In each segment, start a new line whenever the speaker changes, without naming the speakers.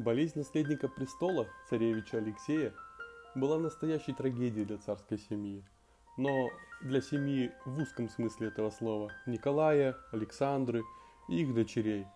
Болезнь наследника престола, царевича Алексея, была настоящей трагедией для царской семьи. Но для семьи в узком смысле этого слова Николая, Александры и их дочерей.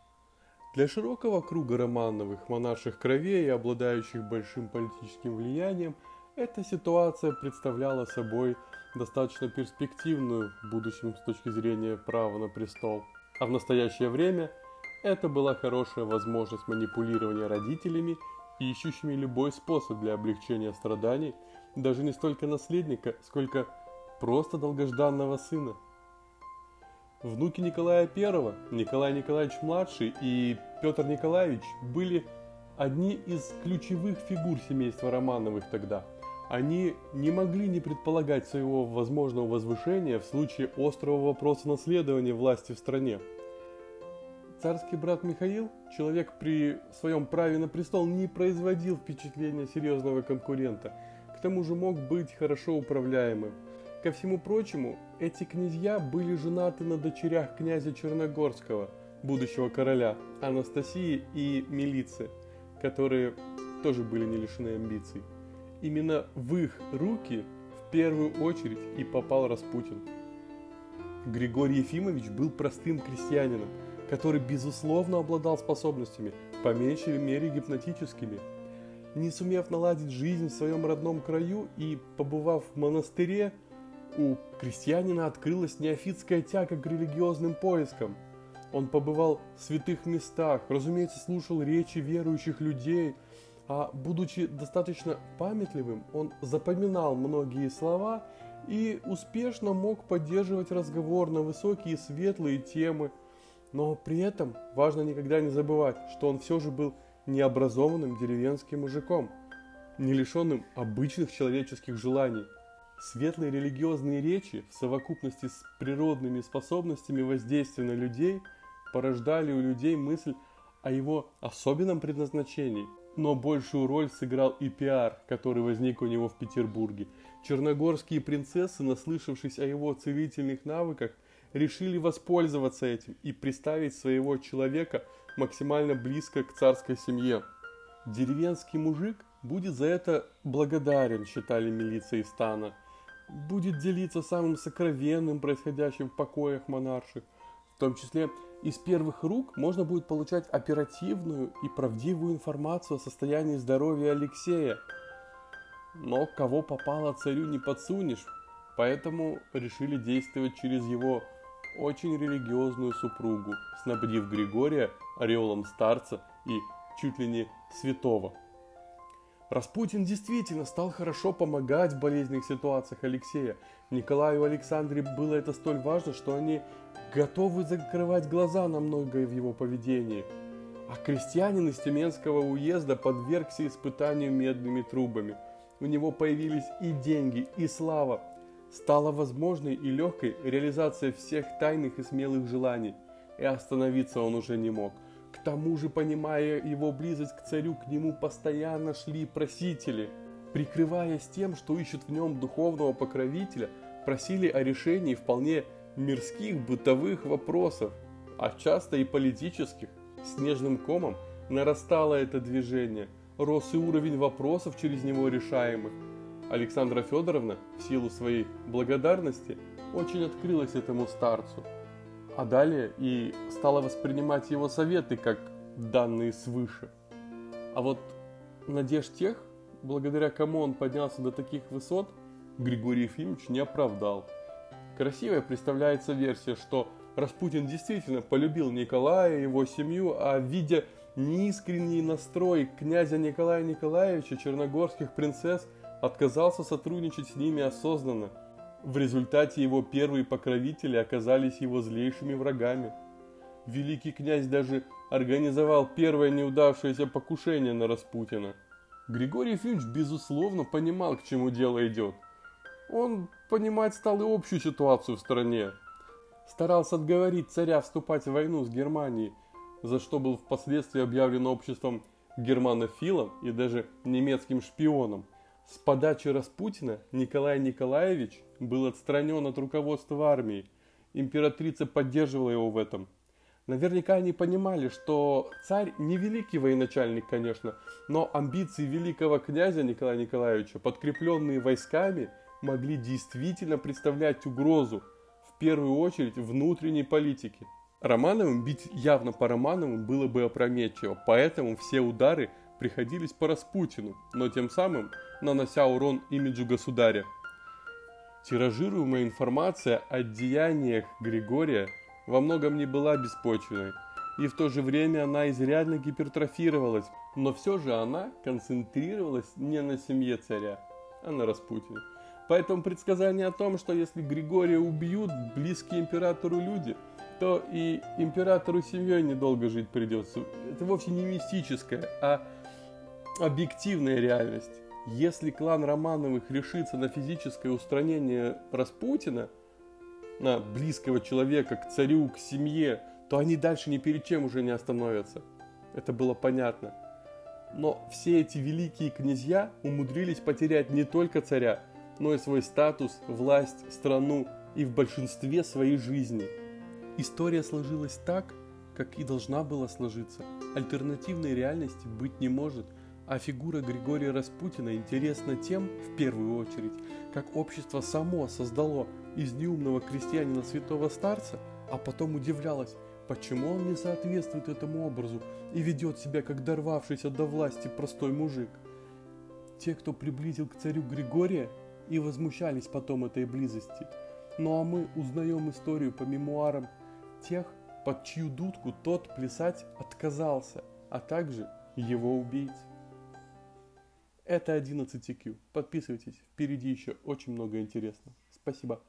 Для широкого круга Романовых, монарших кровей, обладающих большим политическим влиянием, эта ситуация представляла собой достаточно перспективную в будущем с точки зрения права на престол. А в настоящее время – это была хорошая возможность манипулирования родителями, ищущими любой способ для облегчения страданий даже не столько наследника, сколько просто долгожданного сына. Внуки Николая I, Николай Николаевич младший и Петр Николаевич были одни из ключевых фигур семейства Романовых тогда. Они не могли не предполагать своего возможного возвышения в случае острого вопроса наследования власти в стране. Царский брат Михаил, человек при своем праве на престол, не производил впечатления серьезного конкурента, к тому же мог быть хорошо управляемым. Ко всему прочему, эти князья были женаты на дочерях князя Черногорского, будущего короля, Анастасии и Милицы, которые тоже были не лишены амбиций. Именно в их руки в первую очередь и попал Распутин. Григорий Ефимович был простым крестьянином – который безусловно обладал способностями, по меньшей мере гипнотическими. Не сумев наладить жизнь в своем родном краю и побывав в монастыре, у крестьянина открылась неофитская тяга к религиозным поискам. Он побывал в святых местах, разумеется, слушал речи верующих людей, а будучи достаточно памятливым, он запоминал многие слова и успешно мог поддерживать разговор на высокие светлые темы – но при этом важно никогда не забывать, что он все же был необразованным деревенским мужиком, не лишенным обычных человеческих желаний. Светлые религиозные речи в совокупности с природными способностями воздействия на людей порождали у людей мысль о его особенном предназначении. Но большую роль сыграл и пиар, который возник у него в Петербурге. Черногорские принцессы, наслышавшись о его целительных навыках, решили воспользоваться этим и приставить своего человека максимально близко к царской семье. Деревенский мужик будет за это благодарен, считали милиции стана. Будет делиться самым сокровенным происходящим в покоях монарших. В том числе из первых рук можно будет получать оперативную и правдивую информацию о состоянии здоровья Алексея. Но кого попало царю не подсунешь, поэтому решили действовать через его очень религиозную супругу, снабдив Григория ореолом старца и чуть ли не святого. Распутин действительно стал хорошо помогать в болезненных ситуациях Алексея. Николаю и Александре было это столь важно, что они готовы закрывать глаза на многое в его поведении. А крестьянин из Тюменского уезда подвергся испытанию медными трубами. У него появились и деньги, и слава, стала возможной и легкой реализация всех тайных и смелых желаний, и остановиться он уже не мог. К тому же, понимая его близость к царю, к нему постоянно шли просители. Прикрываясь тем, что ищут в нем духовного покровителя, просили о решении вполне мирских бытовых вопросов, а часто и политических. Снежным комом нарастало это движение, рос и уровень вопросов через него решаемых. Александра Федоровна, в силу своей благодарности, очень открылась этому старцу, а далее и стала воспринимать его советы как данные свыше. А вот надежд тех, благодаря кому он поднялся до таких высот, Григорий Ефимович не оправдал. Красивая представляется версия, что Распутин действительно полюбил Николая и его семью, а видя неискренний настрой князя Николая Николаевича, черногорских принцесс – отказался сотрудничать с ними осознанно. В результате его первые покровители оказались его злейшими врагами. Великий князь даже организовал первое неудавшееся покушение на Распутина. Григорий Ефимович безусловно понимал, к чему дело идет. Он понимать стал и общую ситуацию в стране. Старался отговорить царя вступать в войну с Германией, за что был впоследствии объявлен обществом германофилом и даже немецким шпионом. С подачи Распутина Николай Николаевич был отстранен от руководства армии. Императрица поддерживала его в этом. Наверняка они понимали, что царь не великий военачальник, конечно, но амбиции великого князя Николая Николаевича, подкрепленные войсками, могли действительно представлять угрозу, в первую очередь внутренней политике. Романовым бить явно по Романовым было бы опрометчиво, поэтому все удары приходились по Распутину, но тем самым нанося урон имиджу государя. Тиражируемая информация о деяниях Григория во многом не была беспочвенной, и в то же время она изрядно гипертрофировалась, но все же она концентрировалась не на семье царя, а на Распутине. Поэтому предсказание о том, что если Григория убьют близкие императору люди, то и императору семьей недолго жить придется. Это вовсе не мистическая, а объективная реальность. Если клан Романовых решится на физическое устранение Распутина – на близкого человека, к царю, к семье, то они дальше ни перед чем уже не остановятся. Это было понятно. Но все эти великие князья умудрились потерять не только царя, но и свой статус, власть, страну и в большинстве своей жизни. История сложилась так, как и должна была сложиться. Альтернативной реальности быть не может, а фигура Григория Распутина интересна тем, в первую очередь, как общество само создало из неумного крестьянина святого старца, а потом удивлялась, почему он не соответствует этому образу и ведет себя как дорвавшийся до власти простой мужик. Те, кто приблизил к царю Григория, и возмущались потом этой близости. Ну а мы узнаем историю по мемуарам тех, под чью дудку тот плясать отказался, а также его убийц. Это 11 IQ. Подписывайтесь, впереди еще очень много интересного. Спасибо.